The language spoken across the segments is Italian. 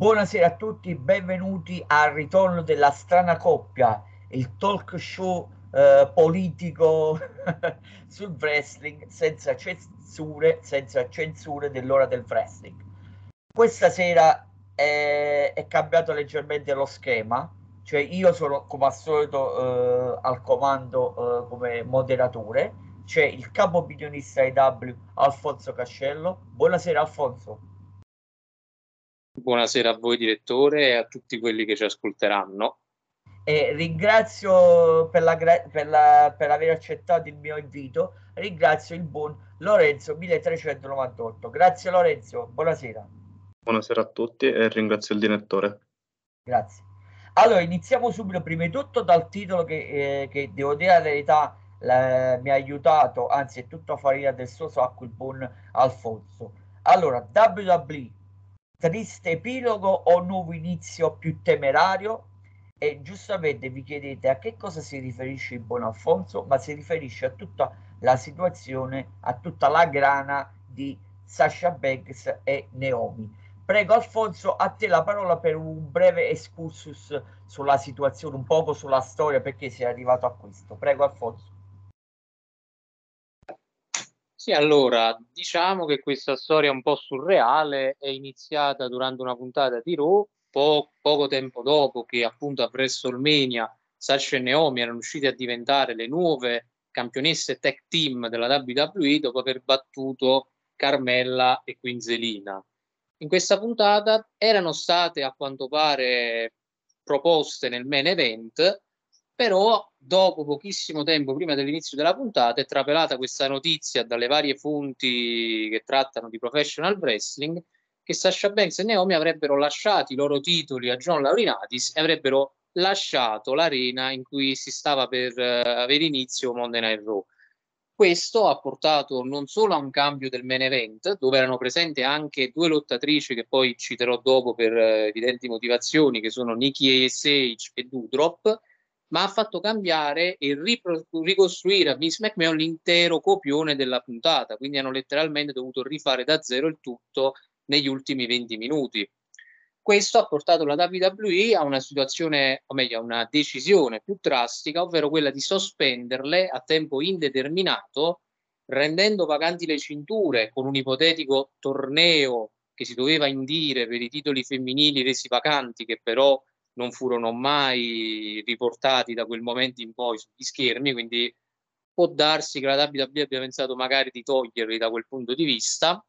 Buonasera a tutti, benvenuti al ritorno della strana coppia, il talk show eh, politico sul wrestling senza censure, senza censure dell'ora del wrestling. Questa sera è, è cambiato leggermente lo schema, cioè io sono come al solito eh, al comando eh, come moderatore, c'è il capo opinionista IW Alfonso Cascello. Buonasera Alfonso. Buonasera a voi direttore e a tutti quelli che ci ascolteranno. E ringrazio per, la, per, la, per aver accettato il mio invito, ringrazio il buon Lorenzo 1398. Grazie Lorenzo, buonasera. Buonasera a tutti e ringrazio il direttore. Grazie. Allora, iniziamo subito prima di tutto dal titolo che, eh, che devo dire la verità la, mi ha aiutato, anzi è tutto a farina del suo sacco il buon Alfonso. Allora, WWE triste epilogo o nuovo inizio più temerario? E giustamente vi chiedete a che cosa si riferisce il buon Alfonso, ma si riferisce a tutta la situazione, a tutta la grana di Sasha Banks e Naomi. Prego Alfonso, a te la parola per un breve excursus sulla situazione, un poco sulla storia, perché sei arrivato a questo. Prego Alfonso. Sì, allora, diciamo che questa storia un po' surreale è iniziata durante una puntata di Raw, po- poco tempo dopo che appunto a WrestleMania Sasha e Naomi erano riusciti a diventare le nuove campionesse tech team della WWE dopo aver battuto Carmella e Quinzelina. In questa puntata erano state a quanto pare proposte nel main event però dopo pochissimo tempo prima dell'inizio della puntata è trapelata questa notizia dalle varie fonti che trattano di professional wrestling che Sasha Banks e Naomi avrebbero lasciato i loro titoli a John Laurinatis e avrebbero lasciato l'arena in cui si stava per uh, avere inizio Monday Night Raw. Questo ha portato non solo a un cambio del main event, dove erano presenti anche due lottatrici che poi citerò dopo per uh, evidenti motivazioni, che sono Nikki ASH e Dudrop, ma ha fatto cambiare e ripro- ricostruire a Vince McMahon l'intero copione della puntata, quindi hanno letteralmente dovuto rifare da zero il tutto negli ultimi 20 minuti. Questo ha portato la WWE a una situazione, o meglio, a una decisione più drastica, ovvero quella di sospenderle a tempo indeterminato, rendendo vacanti le cinture con un ipotetico torneo che si doveva indire per i titoli femminili resi vacanti, che però non furono mai riportati da quel momento in poi sugli schermi, quindi può darsi che la WWE abbia pensato magari di toglierli da quel punto di vista.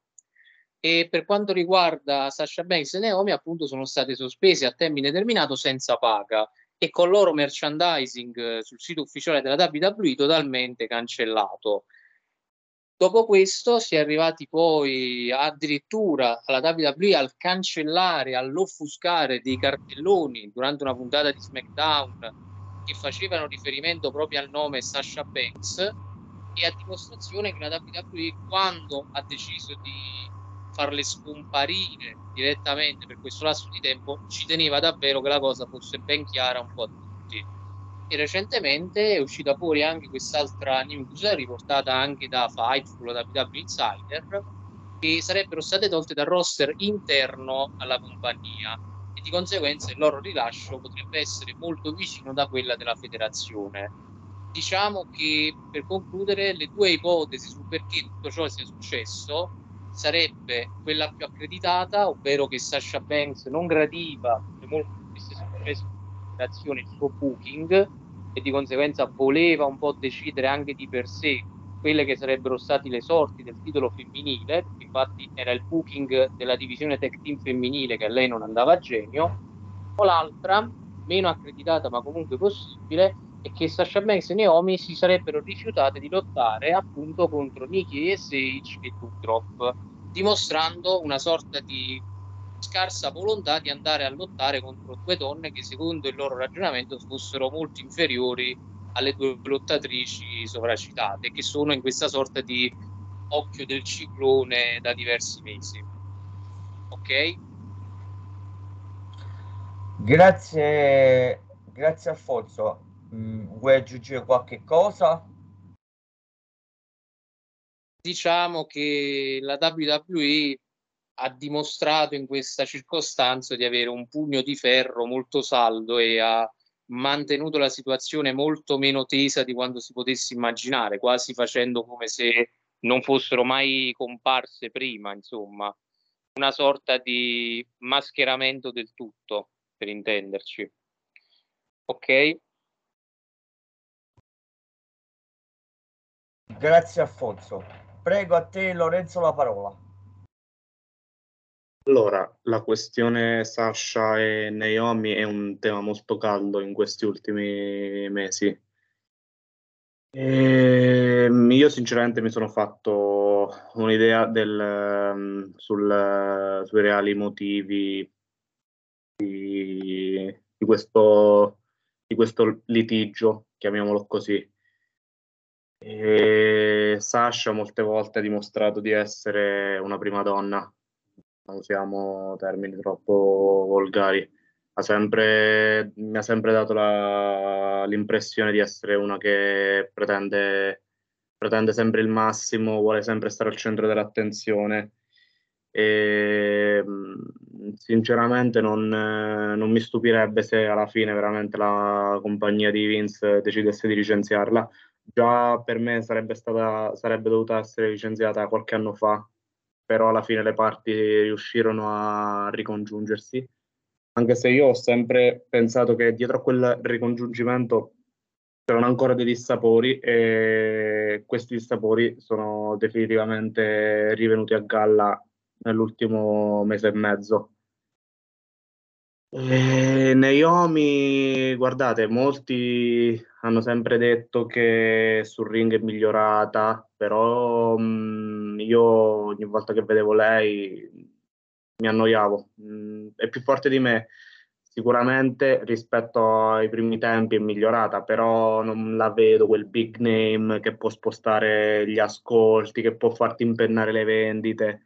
E per quanto riguarda Sasha Banks e Naomi, appunto, sono state sospese a tempo indeterminato senza paga e con loro merchandising eh, sul sito ufficiale della WWE totalmente cancellato. Dopo questo si è arrivati poi addirittura alla WWE al cancellare, all'offuscare dei cartelloni durante una puntata di SmackDown che facevano riferimento proprio al nome Sasha Banks e a dimostrazione che la WWE quando ha deciso di farle scomparire direttamente per questo lasso di tempo ci teneva davvero che la cosa fosse ben chiara un po' a e recentemente è uscita fuori anche quest'altra news riportata anche da Fightful da PW Insider che sarebbero state tolte dal roster interno alla compagnia e di conseguenza il loro rilascio potrebbe essere molto vicino da quella della federazione. Diciamo che per concludere le due ipotesi su perché tutto ciò sia successo sarebbe quella più accreditata, ovvero che Sasha Banks non gradiva, come molto spesso successo in il suo booking e di conseguenza voleva un po' decidere anche di per sé quelle che sarebbero state le sorti del titolo femminile, infatti era il booking della divisione tech team femminile che a lei non andava a genio, o l'altra, meno accreditata ma comunque possibile, è che Sasha Banks e Naomi si sarebbero rifiutate di lottare appunto contro Nikki ASH e Doudrop, dimostrando una sorta di scarsa volontà di andare a lottare contro due donne che secondo il loro ragionamento fossero molto inferiori alle due lottatrici sovracitate che sono in questa sorta di occhio del ciclone da diversi mesi. Ok? Grazie grazie Alfonso. Mm, vuoi aggiungere qualche cosa? Diciamo che la WWE ha dimostrato in questa circostanza di avere un pugno di ferro molto saldo e ha mantenuto la situazione molto meno tesa di quanto si potesse immaginare, quasi facendo come se non fossero mai comparse prima, insomma, una sorta di mascheramento del tutto, per intenderci. Ok? Grazie Alfonso. Prego a te Lorenzo la parola. Allora, la questione Sasha e Naomi è un tema molto caldo in questi ultimi mesi. E ehm, io sinceramente mi sono fatto un'idea del, um, sul, sui reali motivi di, di, questo, di questo litigio, chiamiamolo così. E Sasha molte volte ha dimostrato di essere una prima donna non usiamo termini troppo volgari. Ha sempre, mi ha sempre dato la, l'impressione di essere una che pretende, pretende sempre il massimo, vuole sempre stare al centro dell'attenzione. E sinceramente non, non mi stupirebbe se alla fine veramente la compagnia di Vince decidesse di licenziarla. Già per me sarebbe, stata, sarebbe dovuta essere licenziata qualche anno fa, però alla fine le parti riuscirono a ricongiungersi, anche se io ho sempre pensato che dietro a quel ricongiungimento c'erano ancora dei dissapori e questi dissapori sono definitivamente rivenuti a galla nell'ultimo mese e mezzo. E Naomi, guardate, molti hanno sempre detto che sul ring è migliorata, però mh, io ogni volta che vedevo lei mi annoiavo. Mh, è più forte di me, sicuramente rispetto ai primi tempi è migliorata, però non la vedo quel big name che può spostare gli ascolti, che può farti impennare le vendite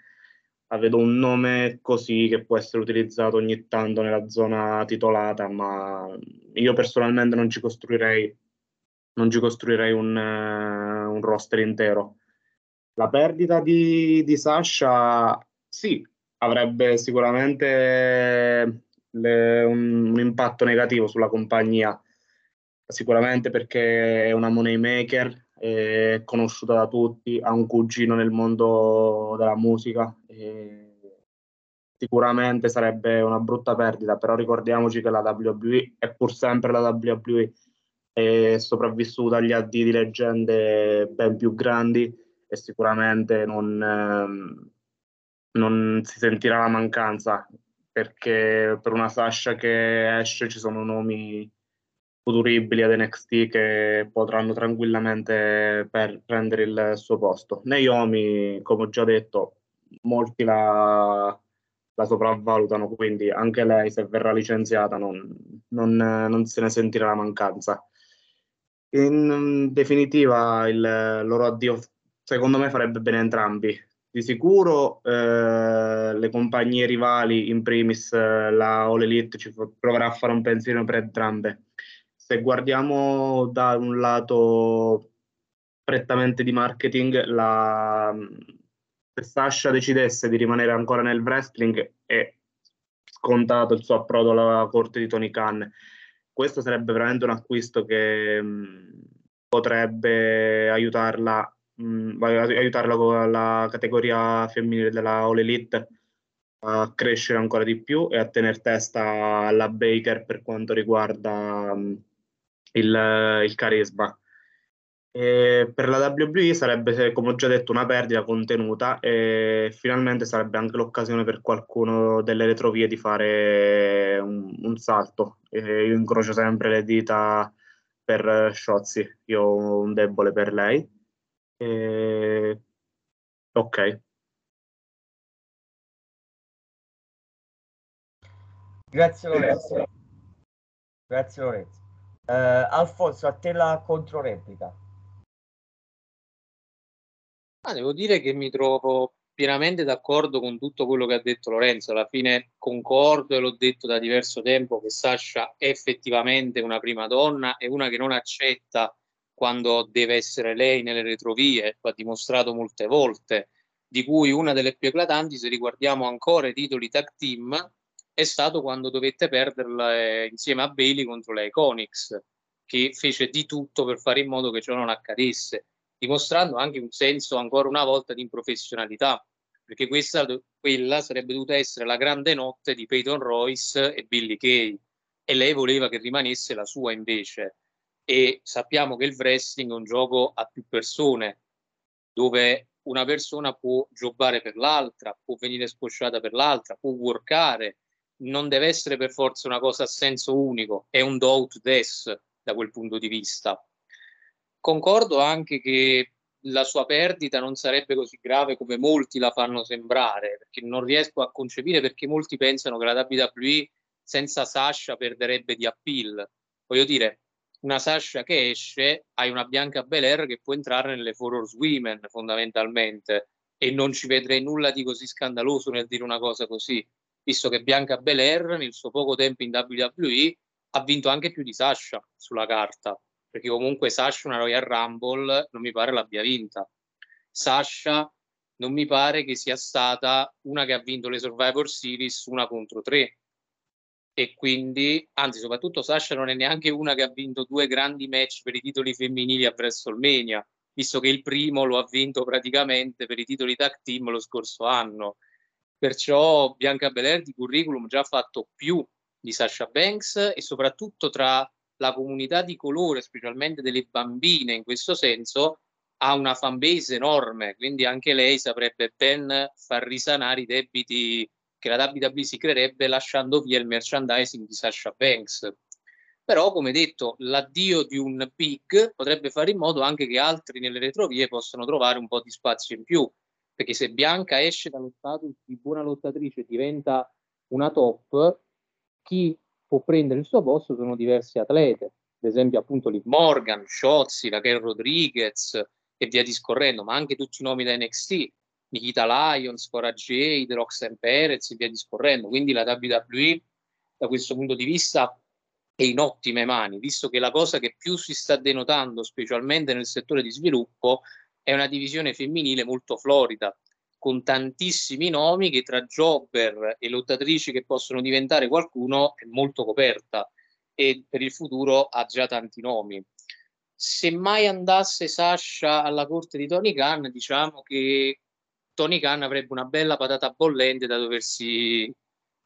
vedo un nome così che può essere utilizzato ogni tanto nella zona titolata, ma io personalmente non ci costruirei, non ci costruirei un, uh, un roster intero. La perdita di, di Sasha, sì, avrebbe sicuramente le, un, un impatto negativo sulla compagnia, sicuramente perché è una money è conosciuta da tutti, ha un cugino nel mondo della musica. sicuramente sarebbe una brutta perdita, però ricordiamoci che la WWE è pur sempre la WWE, è sopravvissuta agli addii di leggende ben più grandi e sicuramente non, ehm, non si sentirà la mancanza perché per una Sasha che esce ci sono nomi futuribili ad NXT che potranno tranquillamente per prendere il suo posto. Naomi, come ho già detto, molti la, la sopravvalutano, quindi anche lei se verrà licenziata non, non, non se ne sentirà la mancanza. In definitiva il loro addio secondo me farebbe bene entrambi. Di sicuro eh, le compagnie rivali, in primis eh, la All Elite, ci proverà a fare un pensiero per entrambe se guardiamo da un lato prettamente di marketing, la, se Sasha decidesse di rimanere ancora nel wrestling è scontato il suo approdo alla corte di Tony Khan. Questo sarebbe veramente un acquisto che mh, potrebbe aiutarla, mh, aiutarla con la categoria femminile della All Elite a crescere ancora di più e a tenere testa alla Baker per quanto riguarda mh, il, il carisma. E per la WWE sarebbe, come ho già detto, una perdita contenuta e finalmente sarebbe anche l'occasione per qualcuno delle retrovie di fare un, un salto. E io incrocio sempre le dita per Shotzi, io ho un debole per lei. E... Ok. Grazie Lorenzo. Grazie Lorenzo. Uh, Alfonso, a te la controreplica. Ah, devo dire che mi trovo pienamente d'accordo con tutto quello che ha detto Lorenzo. Alla fine concordo e l'ho detto da diverso tempo che Sasha è effettivamente una prima donna e una che non accetta quando deve essere lei nelle retrovie, lo ha dimostrato molte volte. di cui una delle più eclatanti, se riguardiamo ancora i titoli tag team, è stato quando dovette perderla eh, insieme a Bailey contro la Iconics, che fece di tutto per fare in modo che ciò non accadesse, dimostrando anche un senso ancora una volta di improfessionalità, perché questa, quella sarebbe dovuta essere la grande notte di Peyton Royce e Billy Kay, e lei voleva che rimanesse la sua invece. E sappiamo che il wrestling è un gioco a più persone, dove una persona può giocare per l'altra, può venire scosciata per l'altra, può workare, non deve essere per forza una cosa a senso unico, è un do out des da quel punto di vista. Concordo anche che la sua perdita non sarebbe così grave come molti la fanno sembrare, perché non riesco a concepire perché molti pensano che la WWE senza Sasha perderebbe di appeal. Voglio dire, una Sasha che esce, hai una Bianca Belair che può entrare nelle Four Women fondamentalmente e non ci vedrei nulla di così scandaloso nel dire una cosa così visto che Bianca Belair nel suo poco tempo in WWE ha vinto anche più di Sasha sulla carta, perché comunque Sasha una Royal Rumble non mi pare l'abbia vinta. Sasha non mi pare che sia stata una che ha vinto le Survivor Series una contro tre. E quindi, anzi, soprattutto Sasha non è neanche una che ha vinto due grandi match per i titoli femminili a WrestleMania, visto che il primo lo ha vinto praticamente per i titoli tag team lo scorso anno. Perciò Bianca Belair di curriculum già fatto più di Sasha Banks e soprattutto tra la comunità di colore, specialmente delle bambine in questo senso, ha una fanbase enorme, quindi anche lei saprebbe ben far risanare i debiti che la WWE si creerebbe lasciando via il merchandising di Sasha Banks. Però, come detto, l'addio di un big potrebbe fare in modo anche che altri nelle retrovie possano trovare un po' di spazio in più perché se Bianca esce dallo status di buona lottatrice e diventa una top, chi può prendere il suo posto sono diversi atlete, ad esempio appunto Liv Morgan, Shotzi, Raquel Rodriguez e via discorrendo, ma anche tutti i nomi da NXT, Nikita Lyons, Cora Jade, Roxanne Perez e via discorrendo. Quindi la WWE da questo punto di vista è in ottime mani, visto che la cosa che più si sta denotando, specialmente nel settore di sviluppo, è una divisione femminile molto florida, con tantissimi nomi che tra jobber e lottatrici che possono diventare qualcuno è molto coperta e per il futuro ha già tanti nomi. Se mai andasse Sasha alla corte di Tony Khan, diciamo che Tony Khan avrebbe una bella patata bollente da doversi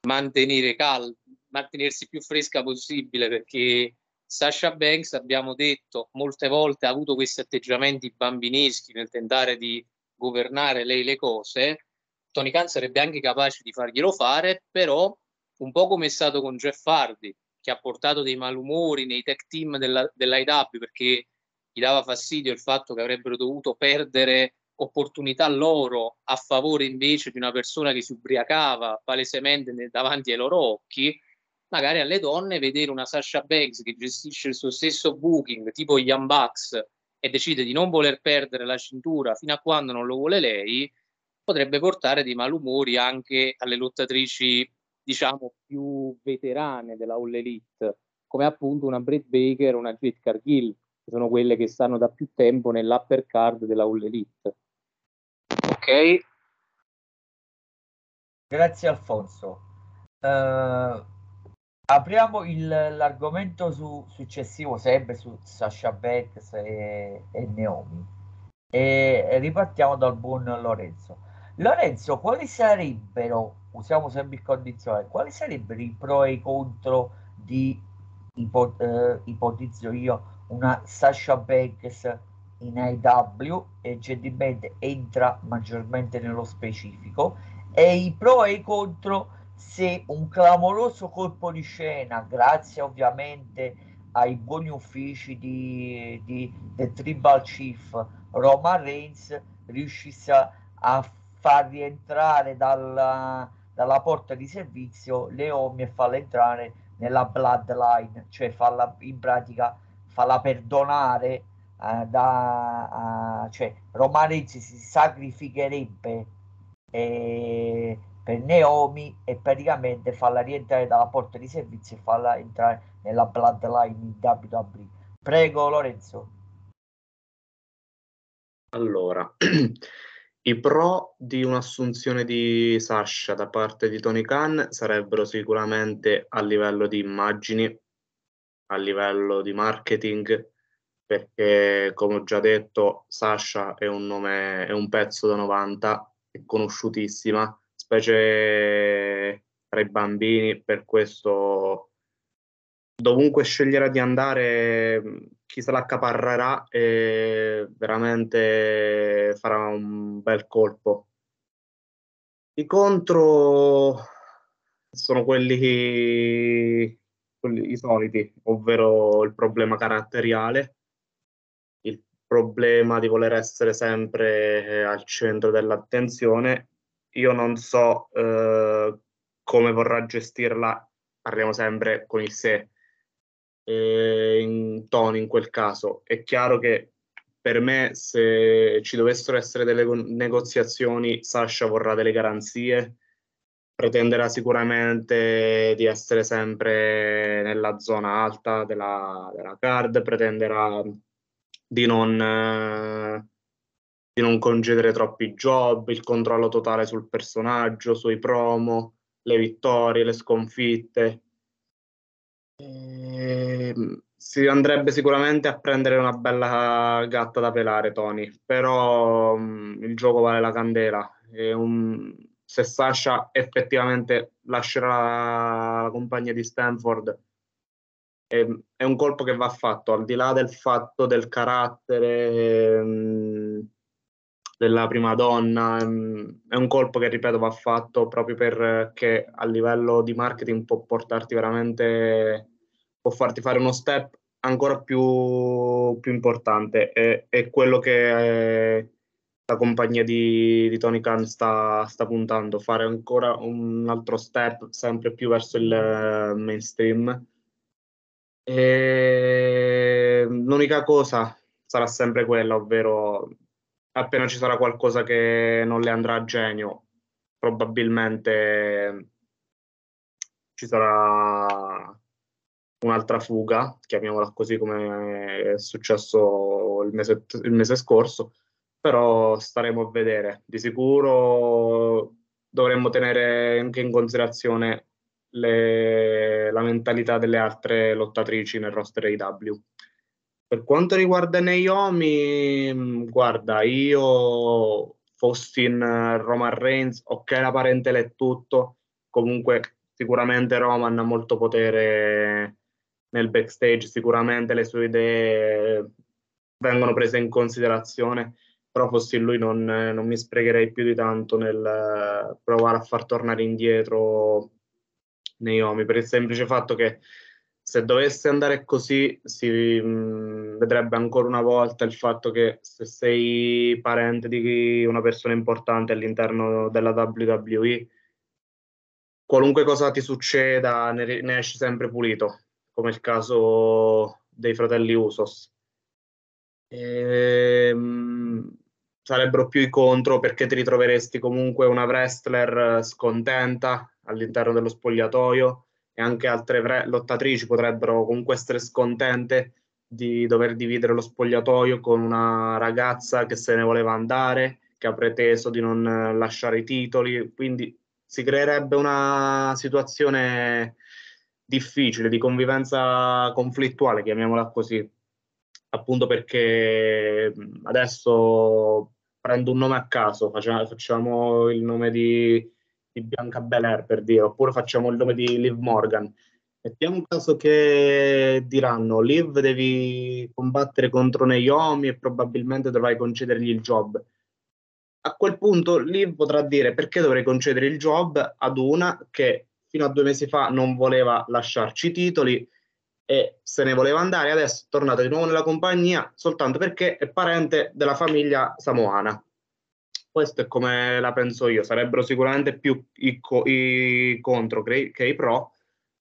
mantenere calda, mantenersi più fresca possibile perché Sasha Banks, abbiamo detto molte volte, ha avuto questi atteggiamenti bambineschi nel tentare di governare lei le cose. Tony Khan sarebbe anche capace di farglielo fare, però un po' come è stato con Jeff Hardy, che ha portato dei malumori nei tech team della, dell'IW perché gli dava fastidio il fatto che avrebbero dovuto perdere opportunità loro a favore invece di una persona che si ubriacava palesemente davanti ai loro occhi magari alle donne vedere una Sasha Banks che gestisce il suo stesso booking, tipo Young Bucks, e decide di non voler perdere la cintura fino a quando non lo vuole lei, potrebbe portare dei malumori anche alle lottatrici, diciamo, più veterane della All Elite, come appunto una Britt Baker o una Jade Cargill, che sono quelle che stanno da più tempo nell'upper card della All Elite. Ok? Grazie Alfonso. Uh apriamo il, l'argomento su, successivo sempre su Sasha Banks e, e Naomi. E, ripartiamo dal buon Lorenzo. Lorenzo quali sarebbero usiamo sempre il condizionale quali sarebbero i pro e i contro di ipo, eh, ipotizzo io una Sasha Banks in AW e gentilmente entra maggiormente nello specifico e i pro e i contro se un clamoroso colpo di scena, grazie ovviamente ai buoni uffici di, di The Tribal Chief Roman Reigns, riuscisse a far rientrare dalla, dalla porta di servizio Leomi e farla entrare nella bloodline, cioè farla in pratica farla perdonare eh, da, uh, cioè Roman Reigns si sacrificherebbe eh, per Naomi e praticamente farla rientrare dalla porta di servizio e farla entrare nella bloodline in WWE. Prego Lorenzo. Allora, I pro di un'assunzione di Sasha da parte di Tony Khan sarebbero sicuramente a livello di immagini, a livello di marketing, perché come ho già detto Sasha è un nome, è un pezzo da 90, è conosciutissima, specie tra i bambini, per questo dovunque sceglierà di andare chi se l'accaparrerà e veramente farà un bel colpo. I contro sono quelli, quelli i soliti, ovvero il problema caratteriale, il problema di voler essere sempre al centro dell'attenzione. Io non so eh, come vorrà gestirla, parliamo sempre con il sé, eh, in Tony in quel caso. È chiaro che per me se ci dovessero essere delle negoziazioni, Sasha vorrà delle garanzie, pretenderà sicuramente di essere sempre nella zona alta della, della card, pretenderà di non, eh, di non concedere troppi job, il controllo totale sul personaggio, sui promo, le vittorie, le sconfitte Ehm, si andrebbe sicuramente a prendere una bella gatta da pelare, Tony, però um, il gioco vale la candela. Un, se Sasha effettivamente lascerà la compagnia di Stanford, è, è, un colpo che va fatto, al di là del fatto del carattere um, della prima donna, um, è un colpo che, ripeto, va fatto proprio perché a livello di marketing può portarti veramente può farti fare uno step ancora più, più importante. È, è, quello che eh, la compagnia di, di Tony Khan sta, sta, puntando, fare ancora un altro step sempre più verso il uh, mainstream. E l'unica cosa sarà sempre quella, ovvero appena ci sarà qualcosa che non le andrà a genio, probabilmente ci sarà un'altra fuga, chiamiamola così come è successo il mese, il mese scorso, però staremo a vedere. Di sicuro dovremmo tenere anche in considerazione le, la mentalità delle altre lottatrici nel roster AW. Per quanto riguarda Naomi, guarda, io fossi in Roman Reigns, ok la parentela è tutto, comunque sicuramente Roman ha molto potere nel backstage, sicuramente le sue idee vengono prese in considerazione, però fossi lui non, non mi sprecherei più di tanto nel provare a far tornare indietro Naomi, per il semplice fatto che se dovesse andare così si mh, vedrebbe ancora una volta il fatto che se sei parente di una persona importante all'interno della WWE, qualunque cosa ti succeda ne, ne esci sempre pulito come il caso dei fratelli Usos. Ehm, sarebbero più i contro perché ti ritroveresti comunque una wrestler scontenta all'interno dello spogliatoio e anche altre lottatrici potrebbero comunque essere scontente di dover dividere lo spogliatoio con una ragazza che se ne voleva andare, che ha preteso di non lasciare i titoli, quindi si creerebbe una situazione difficile, di convivenza conflittuale, chiamiamola così, appunto perché adesso prendo un nome a caso, facciamo il nome di, di, Bianca Belair per dire, oppure facciamo il nome di Liv Morgan. Mettiamo un caso che diranno Liv devi combattere contro Naomi e probabilmente dovrai concedergli il job. A quel punto Liv potrà dire perché dovrei concedere il job ad una che fino a due mesi fa non voleva lasciarci i titoli e se ne voleva andare, adesso è tornato di nuovo nella compagnia soltanto perché è parente della famiglia samoana. Questo è come la penso io, sarebbero sicuramente più i, co- i contro che i pro,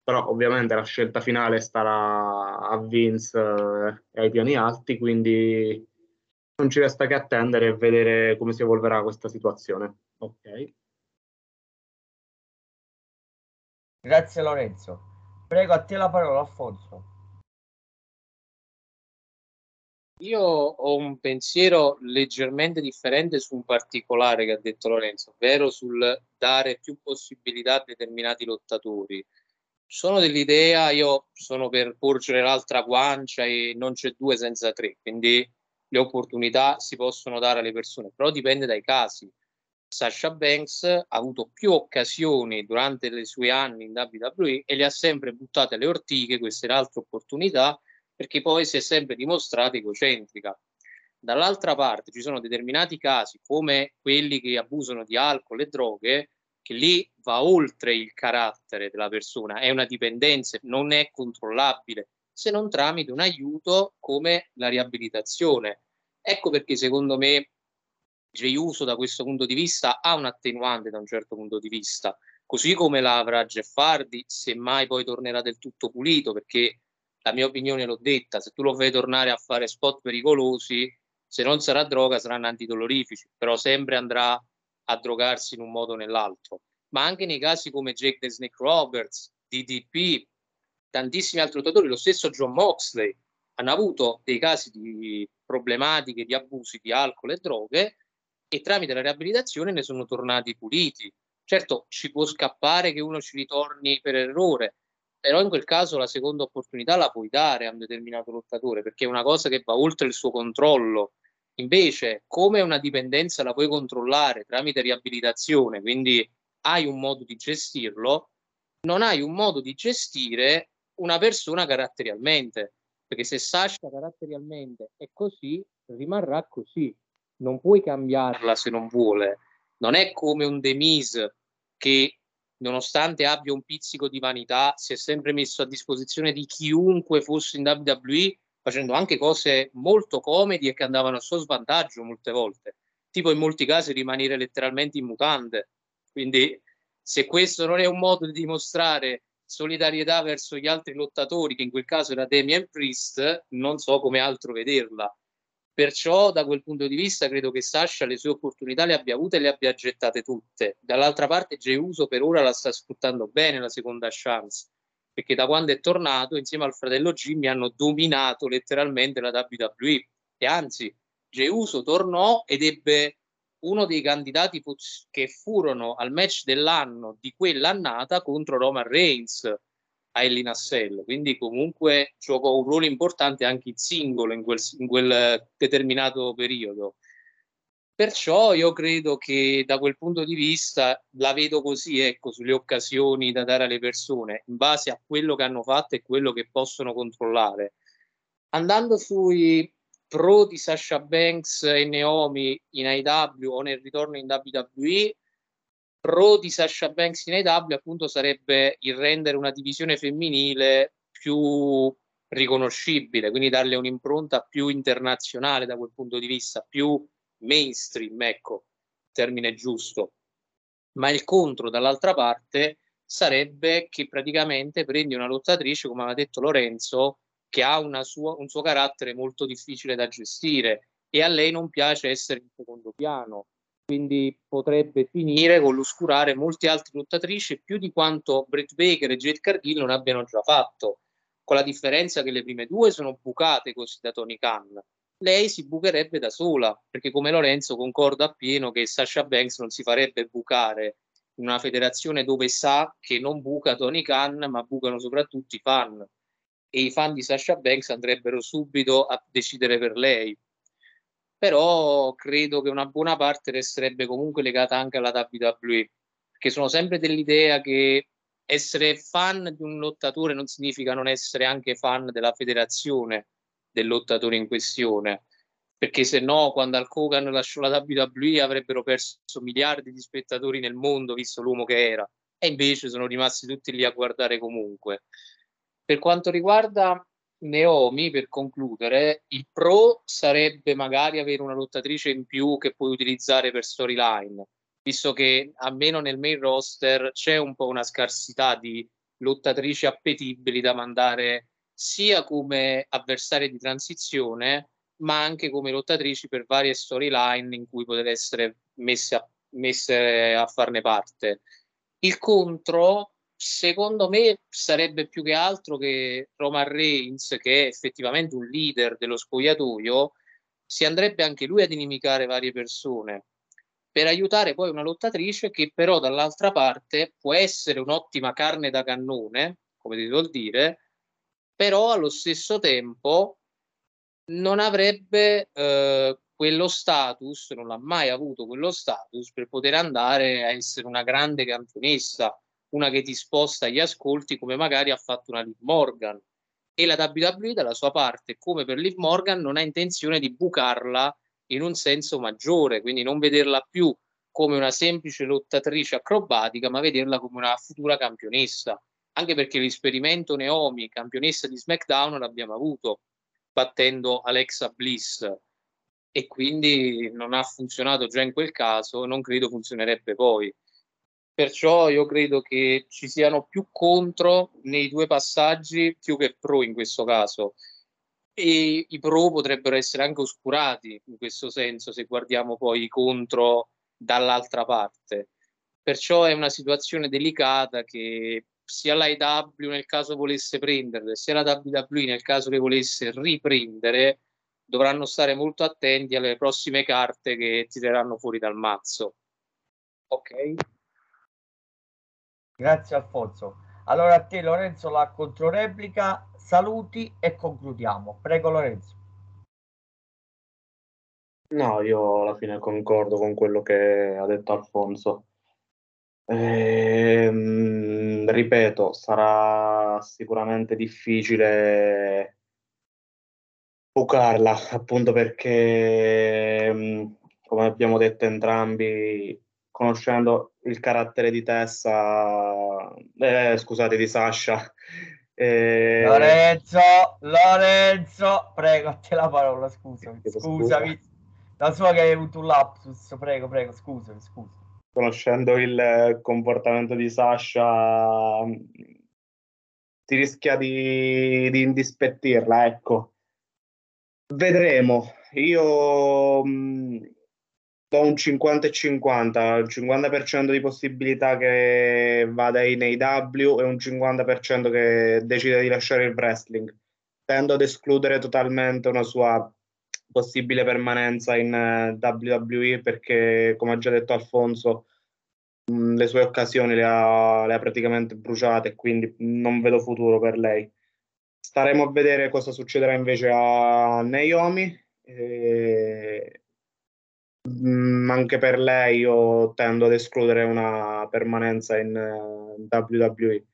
però ovviamente la scelta finale starà a Vince eh, e ai piani alti, quindi non ci resta che attendere e vedere come si evolverà questa situazione. Ok. Grazie Lorenzo. Prego a te la parola Alfonso. Io ho un pensiero leggermente differente su un particolare che ha detto Lorenzo, ovvero sul dare più possibilità a determinati lottatori. Sono dell'idea, io sono per porgere l'altra guancia e non c'è due senza tre, quindi le opportunità si possono dare alle persone, però dipende dai casi. Sasha Banks ha avuto più occasioni durante i suoi anni in WWE e le ha sempre buttate alle ortiche, questa è l'altra opportunità, perché poi si è sempre dimostrata egocentrica. Dall'altra parte ci sono determinati casi come quelli che abusano di alcol e droghe che lì va oltre il carattere della persona, è una dipendenza, non è controllabile se non tramite un aiuto come la riabilitazione. Ecco perché secondo me Jey Uso da questo punto di vista ha un attenuante da un certo punto di vista, così come la avrà Jeff Hardy, semmai poi tornerà del tutto pulito, perché la mia opinione l'ho detta, se tu lo fai tornare a fare spot pericolosi, se non sarà droga saranno antidolorifici, però sempre andrà a drogarsi in un modo o nell'altro. Ma anche nei casi come Jake the Snake Roberts, DDP, tantissimi altri lottatori, lo stesso John Moxley, hanno avuto dei casi di problematiche, di abusi di alcol e droghe e tramite la riabilitazione ne sono tornati puliti. Certo, ci può scappare che uno ci ritorni per errore, però in quel caso la seconda opportunità la puoi dare a un determinato lottatore perché è una cosa che va oltre il suo controllo. Invece, come una dipendenza la puoi controllare tramite riabilitazione, quindi hai un modo di gestirlo, non hai un modo di gestire una persona caratterialmente, perché se Sasha caratterialmente è così, rimarrà così. Non puoi cambiarla se non vuole. Non è come un Demise che nonostante abbia un pizzico di vanità, si è sempre messo a disposizione di chiunque fosse in WWE, facendo anche cose molto comedi e che andavano a suo svantaggio molte volte, tipo in molti casi rimanere letteralmente in mutande. Quindi se questo non è un modo di dimostrare solidarietà verso gli altri lottatori, che in quel caso era Damien Priest, non so come altro vederla. Perciò, da quel punto di vista, credo che Sasha le sue opportunità le abbia avute e le abbia gettate tutte. Dall'altra parte, Geuso per ora la sta sfruttando bene la seconda chance, perché da quando è tornato, insieme al fratello Jimmy, hanno dominato letteralmente la WWE. E anzi, Geuso tornò ed ebbe uno dei candidati che furono al match dell'anno di quell'annata contro Roman Reigns a Ellie Nassel, quindi comunque giocò un ruolo importante anche in singolo in quel, in quel determinato periodo. Perciò io credo che da quel punto di vista la vedo così, ecco, sulle occasioni da dare alle persone, in base a quello che hanno fatto e quello che possono controllare. Andando sui pro di Sasha Banks e Naomi in IW o nel ritorno in WWE, pro di Sasha Banks in AW appunto sarebbe il rendere una divisione femminile più riconoscibile, quindi darle un'impronta più internazionale da quel punto di vista, più mainstream, ecco, termine giusto. Ma il contro dall'altra parte sarebbe che praticamente prendi una lottatrice, come ha detto Lorenzo, che ha sua, un suo carattere molto difficile da gestire e a lei non piace essere in secondo piano quindi potrebbe finire con l'oscurare molte altre lottatrici più di quanto Brett Baker e Jade Cargill non abbiano già fatto, con la differenza che le prime due sono bucate così da Tony Khan. Lei si bucherebbe da sola, perché come Lorenzo concorda appieno che Sasha Banks non si farebbe bucare in una federazione dove sa che non buca Tony Khan, ma bucano soprattutto i fan. E i fan di Sasha Banks andrebbero subito a decidere per lei però credo che una buona parte resterebbe comunque legata anche alla WWE, perché sono sempre dell'idea che essere fan di un lottatore non significa non essere anche fan della federazione del lottatore in questione, perché se no quando Al Hogan lasciò la WWE avrebbero perso miliardi di spettatori nel mondo, visto l'uomo che era, e invece sono rimasti tutti lì a guardare comunque. Per quanto riguarda Naomi, per concludere, il pro sarebbe magari avere una lottatrice in più che puoi utilizzare per storyline, visto che almeno nel main roster c'è un po' una scarsità di lottatrici appetibili da mandare sia come avversarie di transizione, ma anche come lottatrici per varie storyline in cui poter essere messe a, messe a farne parte. Il contro secondo me sarebbe più che altro che Roman Reigns, che è effettivamente un leader dello spogliatoio, si andrebbe anche lui ad inimicare varie persone per aiutare poi una lottatrice che però dall'altra parte può essere un'ottima carne da cannone, come si vuol dire, però allo stesso tempo non avrebbe eh, quello status, non l'ha mai avuto quello status per poter andare a essere una grande campionessa, una che ti sposta gli ascolti come magari ha fatto una Liv Morgan. E la WWE dalla sua parte, come per Liv Morgan, non ha intenzione di bucarla in un senso maggiore, quindi non vederla più come una semplice lottatrice acrobatica, ma vederla come una futura campionessa. Anche perché l'esperimento Naomi, campionessa di SmackDown, l'abbiamo avuto battendo Alexa Bliss e quindi non ha funzionato già in quel caso, non credo funzionerebbe poi. Perciò io credo che ci siano più contro nei due passaggi più che pro in questo caso e i pro potrebbero essere anche oscurati in questo senso se guardiamo poi i contro dall'altra parte. Perciò è una situazione delicata che sia l'IW nel caso volesse prenderle, sia la WWE nel caso che volesse riprendere, dovranno stare molto attenti alle prossime carte che tireranno fuori dal mazzo. Ok? Grazie Alfonso. Allora a te Lorenzo la controreplica, saluti e concludiamo. Prego Lorenzo. No, io alla fine concordo con quello che ha detto Alfonso. Ehm, ripeto, sarà sicuramente difficile bucarla, appunto perché, mm, come abbiamo detto entrambi, conoscendo il carattere di Tessa, eh, scusate, di Sasha. Eh... Lorenzo, Lorenzo, prego, a te la parola, scusami, scusami. La sua che hai avuto un lapsus, prego, prego, scusami, scusa. Conoscendo il comportamento di Sasha, si rischia di, di indispettirla, ecco. Vedremo. Io mh, do un 50 e 50, il 50% di possibilità che vada in AW e un 50% che decide di lasciare il wrestling. Tendo ad escludere totalmente una sua possibile permanenza in WWE perché, come ha già detto Alfonso, mh, le sue occasioni le ha, le ha praticamente bruciate, quindi non vedo futuro per lei. Staremo a vedere cosa succederà invece a Naomi. Mm, anche per lei io tendo ad escludere una permanenza in eh, WWE.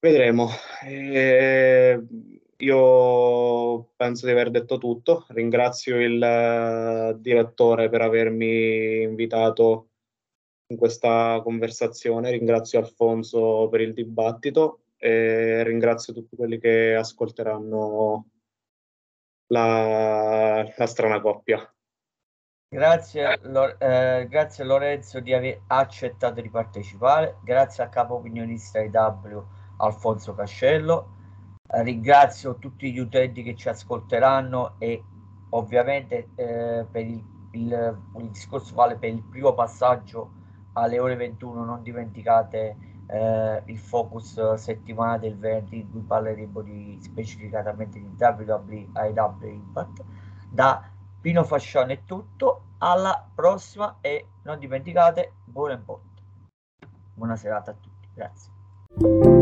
Vedremo. E io penso di aver detto tutto. Ringrazio il uh, direttore per avermi invitato in questa conversazione. Ringrazio Alfonso per il dibattito e ringrazio tutti quelli che ascolteranno la, la strana coppia. Grazie, eh, grazie Lorenzo di aver accettato di partecipare, grazie al capo opinionista IW Alfonso Cascello, eh, ringrazio tutti gli utenti che ci ascolteranno e ovviamente eh, per il, il, il, discorso vale per il primo passaggio alle ore 21, non dimenticate eh, il focus settimanale del venerdì in cui parleremo di, specificatamente di WWE, Impact. Da Pino Fascione è tutto, alla prossima e non dimenticate, buon e Buona serata a tutti, grazie.